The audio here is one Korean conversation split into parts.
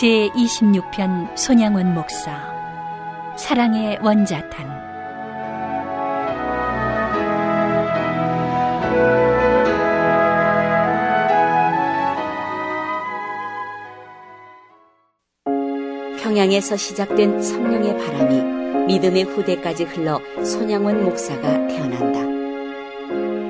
제 26편 손양원 목사 사랑의 원자탄 평양에서 시작된 성령의 바람이 믿음의 후대까지 흘러 손양원 목사가 태어난다.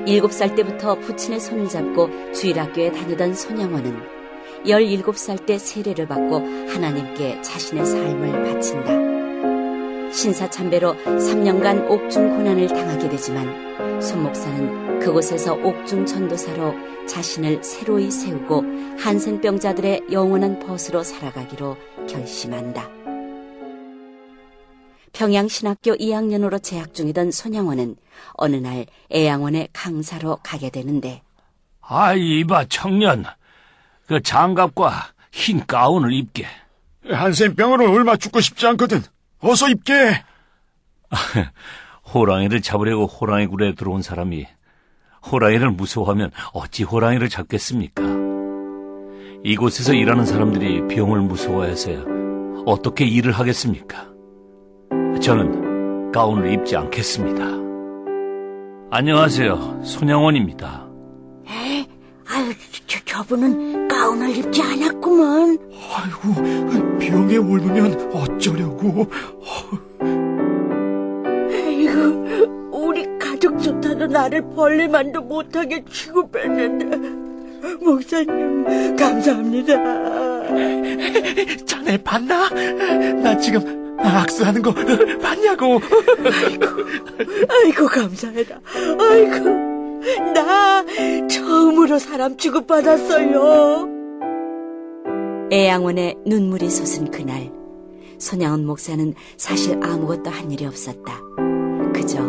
일곱 살 때부터 부친의 손을 잡고 주일학교에 다니던 손양원은 17살 때 세례를 받고 하나님께 자신의 삶을 바친다. 신사참배로 3년간 옥중 고난을 당하게 되지만 손 목사는 그곳에서 옥중 전도사로 자신을 새로이 세우고 한센병자들의 영원한 벗으로 살아가기로 결심한다. 평양신학교 2학년으로 재학 중이던 손양원은 어느 날 애양원의 강사로 가게 되는데 아, 이봐, 청년. 그 장갑과 흰 가운을 입게. 한센병으로 얼마 죽고 싶지 않거든. 어서 입게. 호랑이를 잡으려고 호랑이 굴에 들어온 사람이 호랑이를 무서워하면 어찌 호랑이를 잡겠습니까? 이곳에서 일하는 사람들이 병을 무서워해서야 어떻게 일을 하겠습니까? 저는 가운을 입지 않겠습니다. 안녕하세요. 손양원입니다. 에? 아유, 저, 저분은 가운을 입지 않았구먼. 아이고, 병에 옮으면 어쩌려고. 에이구, 우리 가족 좋다도 나를 벌레만도 못하게 취급했는데. 목사님, 감사합니다. 자네 봤나? 나 지금 악수하는 거 봤냐고. 아이고, 감사해라. 아이고. 나 처음으로 사람 취급받았어요. 애양원에 눈물이 솟은 그날 손양원 목사는 사실 아무것도 한 일이 없었다. 그저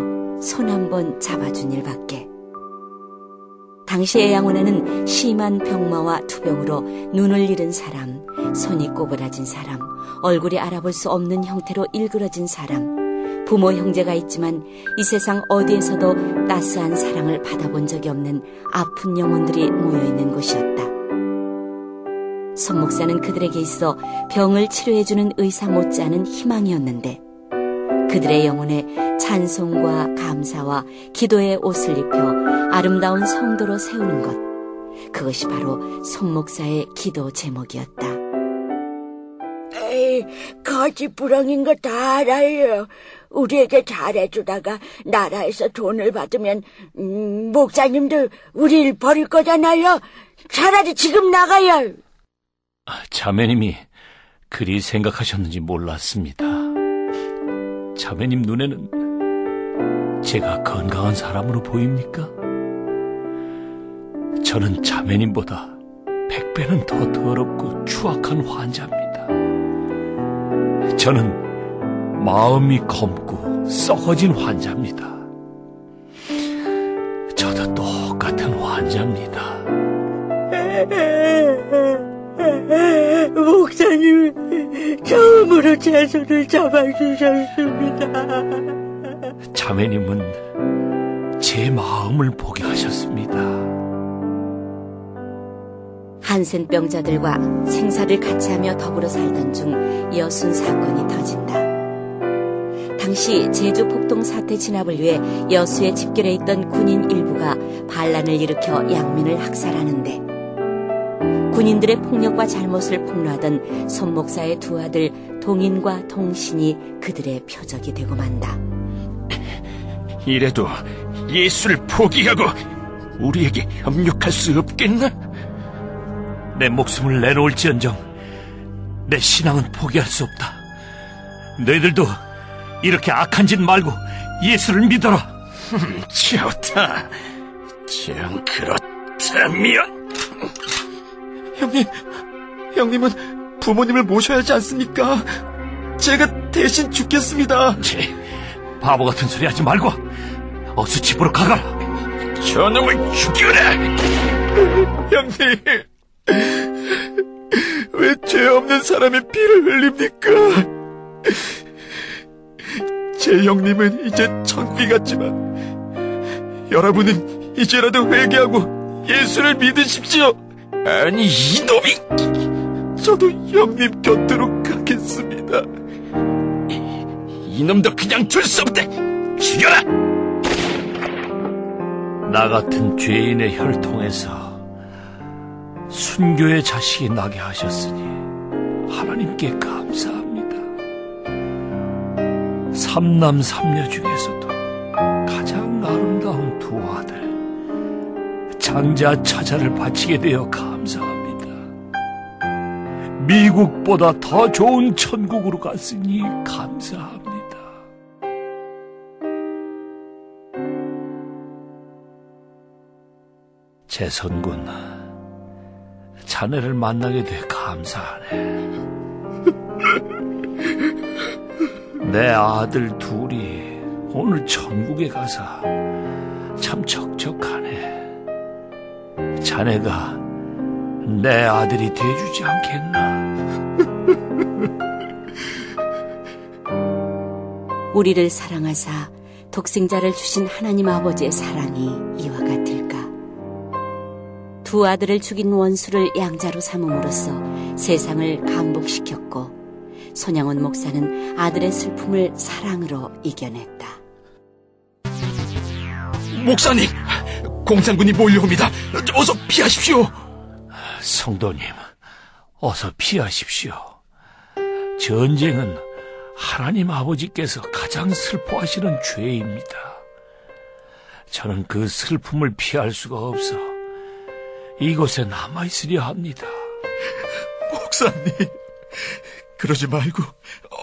손 한 번 잡아준 일밖에. 당시 애양원에는 심한 병마와 투병으로 눈을 잃은 사람, 손이 꼬부라진 사람, 얼굴이 알아볼 수 없는 형태로 일그러진 사람, 부모 형제가 있지만 이 세상 어디에서도 따스한 사랑을 받아본 적이 없는 아픈 영혼들이 모여 있는 곳이었다. 손 목사는 그들에게 있어 병을 치료해주는 의사 못지않은 희망이었는데 그들의 영혼에 찬송과 감사와 기도의 옷을 입혀 아름다운 성도로 세우는 것. 그것이 바로 손 목사의 기도 제목이었다. 에이, 거짓부렁인 거 다 알아요. 우리에게 잘해주다가 나라에서 돈을 받으면 음, 목사님도 우리를 버릴 거잖아요. 차라리 지금 나가요. 자매님이 그리 생각하셨는지 몰랐습니다. 자매님 눈에는 제가 건강한 사람으로 보입니까? 저는 자매님보다 백배는 더 더럽고 추악한 환자입니다. 저는 마음이 검고 썩어진 환자입니다. 저도 똑같은 환자입니다. 목사님, 처음으로 제 손을 잡아주셨습니다. 자매님은 제 마음을 보게 하셨습니다. 한센병자들과 생사를 같이 하며 더불어 살던 중 여순 사건이 터진다. 당시 제주 폭동 사태 진압을 위해 여수에 집결해 있던 군인 일부가 반란을 일으켜 양민을 학살하는데 군인들의 폭력과 잘못을 폭로하던 손 목사의 두 아들 동인과 동신이 그들의 표적이 되고 만다. 이래도 예수를 포기하고 우리에게 협력할 수 없겠나? 내 목숨을 내놓을지언정 내 신앙은 포기할 수 없다. 너희들도 이렇게 악한 짓 말고 예수를 믿어라. 좋다. 정 그렇다면 형님, 형님은 부모님을 모셔야 하지 않습니까? 제가 대신 죽겠습니다. 치, 바보 같은 소리 하지 말고 어서 집으로 가거라. 저놈을 죽여라! 형님, 왜 죄 없는 사람의 피를 흘립니까? 제 형님은 이제 천귀 같지만 여러분은 이제라도 회개하고 예수를 믿으십시오. 아니 이놈이! 저도 형님 곁으로 가겠습니다. 이놈도 그냥 둘수 없다. 죽여라! 나 같은 죄인의 혈통에서 순교의 자식이 나게 하셨으니 하나님께 감사합니다. 삼남 삼녀 중에서도 가장 아름다운 두 아들 장자 차자를 바치게 되어 감사합니다. 미국보다 더 좋은 천국으로 갔으니 감사합니다. 재선군, 자네를 만나게 돼 감사하네. 내 아들 둘이 오늘 천국에 가서 참 적적하네. 자네가 내 아들이 돼주지 않겠나? 우리를 사랑하사 독생자를 주신 하나님 아버지의 사랑이 이와 같을까? 두 아들을 죽인 원수를 양자로 삼음으로써 세상을 감복시켰고 손양원 목사는 아들의 슬픔을 사랑으로 이겨냈다. 목사님, 공산군이 몰려옵니다. 어서 피하십시오. 성도님, 어서 피하십시오. 전쟁은 하나님 아버지께서 가장 슬퍼하시는 죄입니다. 저는 그 슬픔을 피할 수가 없어 이곳에 남아있으려 합니다. 목사님, 그러지 말고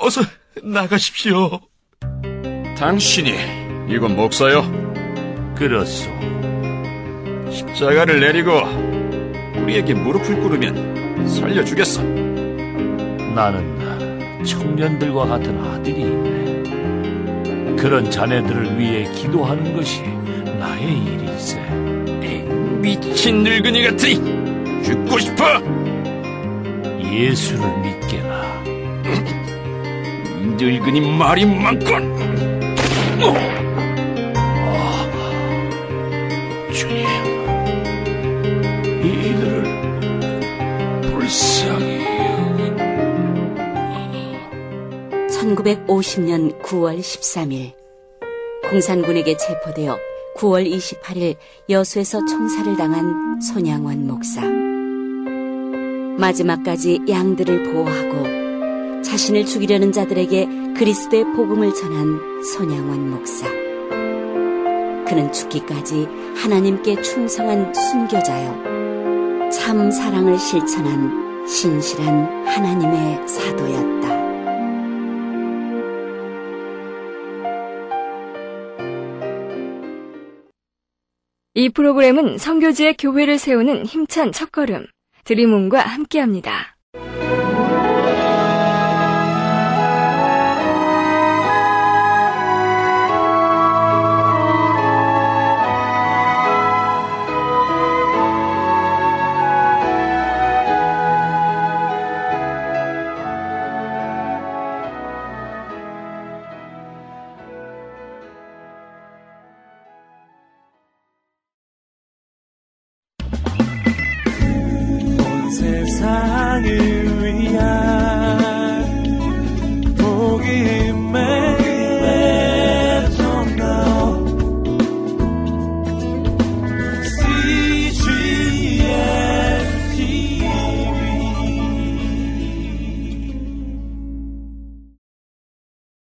어서 나가십시오. 당신이 이건 목사요? 그렇소. 십자가를 내리고 우리에게 무릎을 꿇으면 살려주겠어. 나는 청년들과 같은 아들이 있네. 그런 자네들을 위해 기도하는 것이 나의 일일세. 미친 늙은이 같으니 죽고 싶어. 예수를 믿게나. 늙은이 말이 많군. 주 1950년 9월 13일 공산군에게 체포되어 9월 28일 여수에서 총살을 당한 손양원 목사. 마지막까지 양들을 보호하고 자신을 죽이려는 자들에게 그리스도의 복음을 전한 손양원 목사. 그는 죽기까지 하나님께 충성한 순교자요. 참 사랑을 실천한 신실한 하나님의 사도였다. 이 프로그램은 성교지의 교회를 세우는 힘찬 첫걸음, 드림온과 함께합니다.